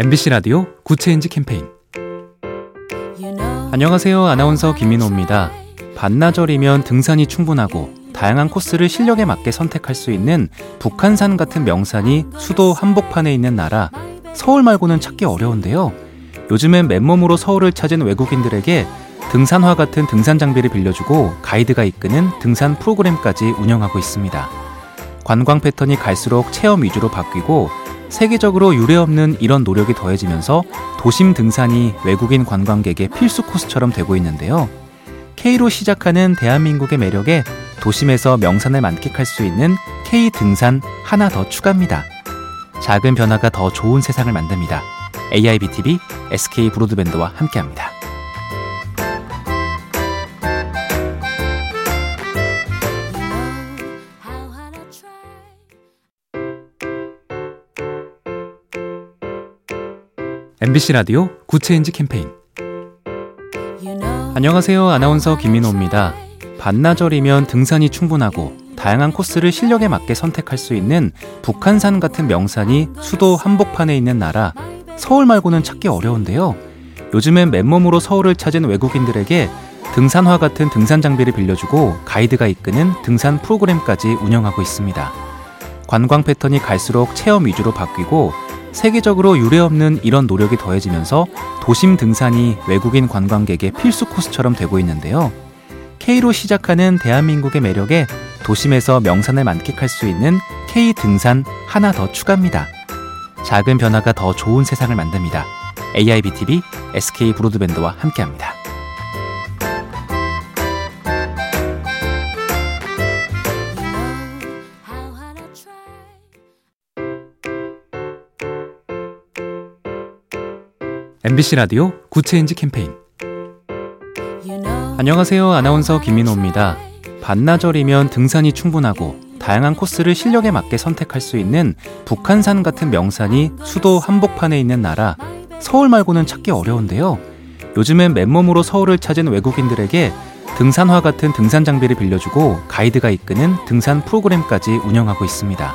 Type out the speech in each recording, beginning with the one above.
MBC 라디오 Good Change 캠페인 안녕하세요. 아나운서 김민호입니다. 반나절이면 등산이 충분하고 다양한 코스를 실력에 맞게 선택할 수 있는 북한산 같은 명산이 수도 한복판에 있는 나라 서울 말고는 찾기 어려운데요. 요즘엔 맨몸으로 서울을 찾은 외국인들에게 등산화 같은 등산 장비를 빌려주고 가이드가 이끄는 등산 프로그램까지 운영하고 있습니다. 관광 패턴이 갈수록 체험 위주로 바뀌고 세계적으로 유례없는 이런 노력이 더해지면서 도심 등산이 외국인 관광객의 필수 코스처럼 되고 있는데요. K로 시작하는 대한민국의 매력에 도심에서 명산을 만끽할 수 있는 K 등산 하나 더 추가입니다. 작은 변화가 더 좋은 세상을 만듭니다. AIBTV SK 브로드밴드와 함께합니다. MBC 라디오 Good Change 캠페인 안녕하세요. 아나운서 김민호입니다. 반나절이면 등산이 충분하고 다양한 코스를 실력에 맞게 선택할 수 있는 북한산 같은 명산이 수도 한복판에 있는 나라 서울 말고는 찾기 어려운데요. 요즘엔 맨몸으로 서울을 찾은 외국인들에게 등산화 같은 등산 장비를 빌려주고 가이드가 이끄는 등산 프로그램까지 운영하고 있습니다. 관광 패턴이 갈수록 체험 위주로 바뀌고 세계적으로 유례없는 이런 노력이 더해지면서 도심 등산이 외국인 관광객의 필수 코스처럼 되고 있는데요. K로 시작하는 대한민국의 매력에 도심에서 명산을 만끽할 수 있는 K 등산 하나 더 추가입니다. 작은 변화가 더 좋은 세상을 만듭니다. AIBTV SK 브로드밴드와 함께합니다. MBC 라디오 Good Change 캠페인 안녕하세요. 아나운서 김민호입니다. 반나절이면 등산이 충분하고 다양한 코스를 실력에 맞게 선택할 수 있는 북한산 같은 명산이 수도 한복판에 있는 나라 서울 말고는 찾기 어려운데요. 요즘엔 맨몸으로 서울을 찾은 외국인들에게 등산화 같은 등산 장비를 빌려주고 가이드가 이끄는 등산 프로그램까지 운영하고 있습니다.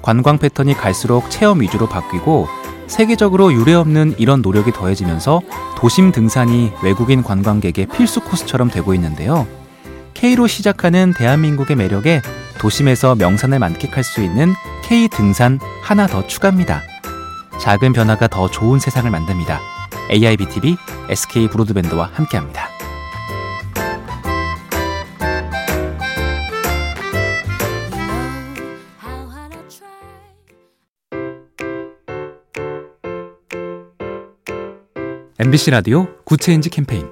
관광 패턴이 갈수록 체험 위주로 바뀌고 세계적으로 유례없는 이런 노력이 더해지면서 도심 등산이 외국인 관광객의 필수 코스처럼 되고 있는데요. K로 시작하는 대한민국의 매력에 도심에서 명산을 만끽할 수 있는 K 등산 하나 더 추가입니다. 작은 변화가 더 좋은 세상을 만듭니다. AIBTV SK 브로드밴드와 함께합니다. MBC 라디오 Good Change 캠페인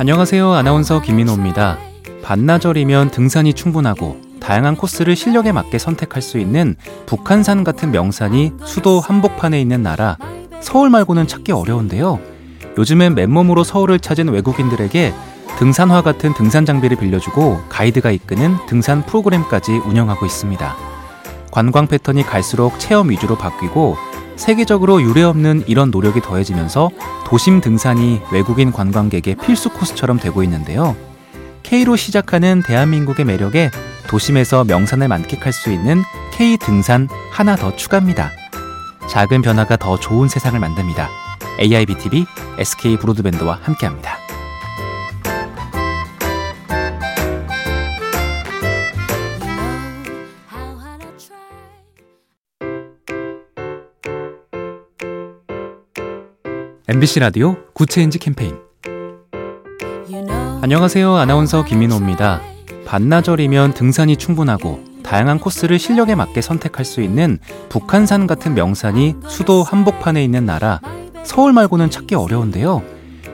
안녕하세요. 아나운서 김민호입니다. 반나절이면 등산이 충분하고 다양한 코스를 실력에 맞게 선택할 수 있는 북한산 같은 명산이 수도 한복판에 있는 나라 서울 말고는 찾기 어려운데요. 요즘엔 맨몸으로 서울을 찾은 외국인들에게 등산화 같은 등산 장비를 빌려주고 가이드가 이끄는 등산 프로그램까지 운영하고 있습니다. 관광 패턴이 갈수록 체험 위주로 바뀌고 세계적으로 유례없는 이런 노력이 더해지면서 도심 등산이 외국인 관광객의 필수 코스처럼 되고 있는데요. K로 시작하는 대한민국의 매력에 도심에서 명산을 만끽할 수 있는 K 등산 하나 더 추가입니다. 작은 변화가 더 좋은 세상을 만듭니다. AIBTV SK 브로드밴드와 함께합니다. MBC 라디오 Good Change 캠페인 안녕하세요. 아나운서 김민호입니다. 반나절이면 등산이 충분하고 다양한 코스를 실력에 맞게 선택할 수 있는 북한산 같은 명산이 수도 한복판에 있는 나라 서울 말고는 찾기 어려운데요.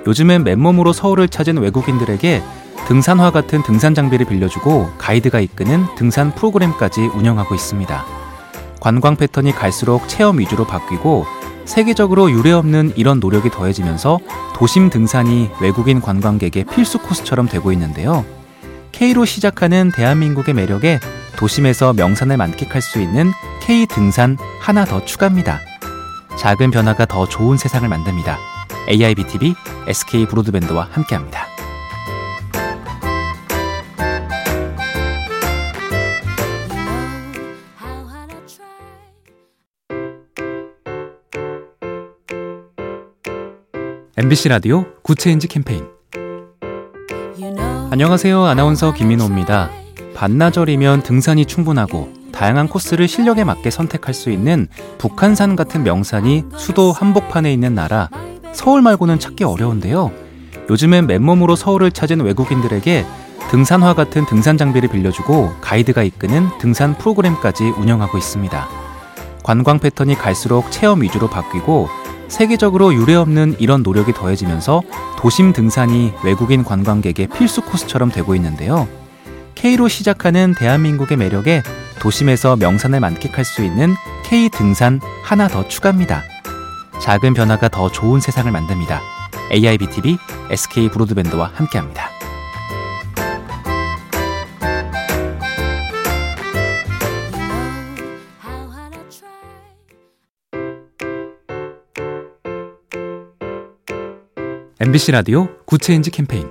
요즘엔 맨몸으로 서울을 찾은 외국인들에게 등산화 같은 등산 장비를 빌려주고 가이드가 이끄는 등산 프로그램까지 운영하고 있습니다. 관광 패턴이 갈수록 체험 위주로 바뀌고 세계적으로 유례없는 이런 노력이 더해지면서 도심 등산이 외국인 관광객의 필수 코스처럼 되고 있는데요. K로 시작하는 대한민국의 매력에 도심에서 명산을 만끽할 수 있는 K 등산 하나 더 추가입니다. 작은 변화가 더 좋은 세상을 만듭니다. AIBTV SK 브로드밴드와 함께합니다. MBC 라디오 Good Change 캠페인 안녕하세요. 아나운서 김민호입니다. 반나절이면 등산이 충분하고 다양한 코스를 실력에 맞게 선택할 수 있는 북한산 같은 명산이 수도 한복판에 있는 나라 서울 말고는 찾기 어려운데요. 요즘엔 맨몸으로 서울을 찾은 외국인들에게 등산화 같은 등산 장비를 빌려주고 가이드가 이끄는 등산 프로그램까지 운영하고 있습니다. 관광 패턴이 갈수록 체험 위주로 바뀌고 세계적으로 유례없는 이런 노력이 더해지면서 도심 등산이 외국인 관광객의 필수 코스처럼 되고 있는데요. K로 시작하는 대한민국의 매력에 도심에서 명산을 만끽할 수 있는 K 등산 하나 더 추가합니다. 작은 변화가 더 좋은 세상을 만듭니다. AIBTV SK 브로드밴드와 함께합니다. MBC 라디오 Good Change 캠페인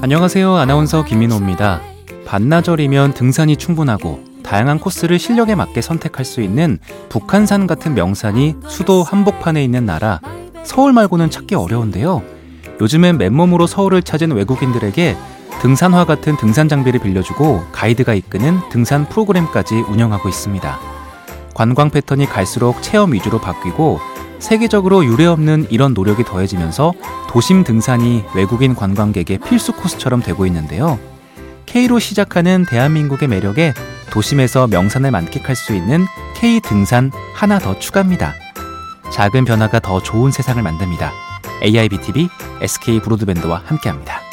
안녕하세요. 아나운서 김민호입니다. 반나절이면 등산이 충분하고 다양한 코스를 실력에 맞게 선택할 수 있는 북한산 같은 명산이 수도 한복판에 있는 나라 서울 말고는 찾기 어려운데요. 요즘엔 맨몸으로 서울을 찾은 외국인들에게 등산화 같은 등산 장비를 빌려주고 가이드가 이끄는 등산 프로그램까지 운영하고 있습니다. 관광 패턴이 갈수록 체험 위주로 바뀌고 세계적으로 유례없는 이런 노력이 더해지면서 도심 등산이 외국인 관광객의 필수 코스처럼 되고 있는데요. K로 시작하는 대한민국의 매력에 도심에서 명산을 만끽할 수 있는 K 등산 하나 더 추가합니다. 작은 변화가 더 좋은 세상을 만듭니다. AIBTV SK 브로드밴드와 함께합니다.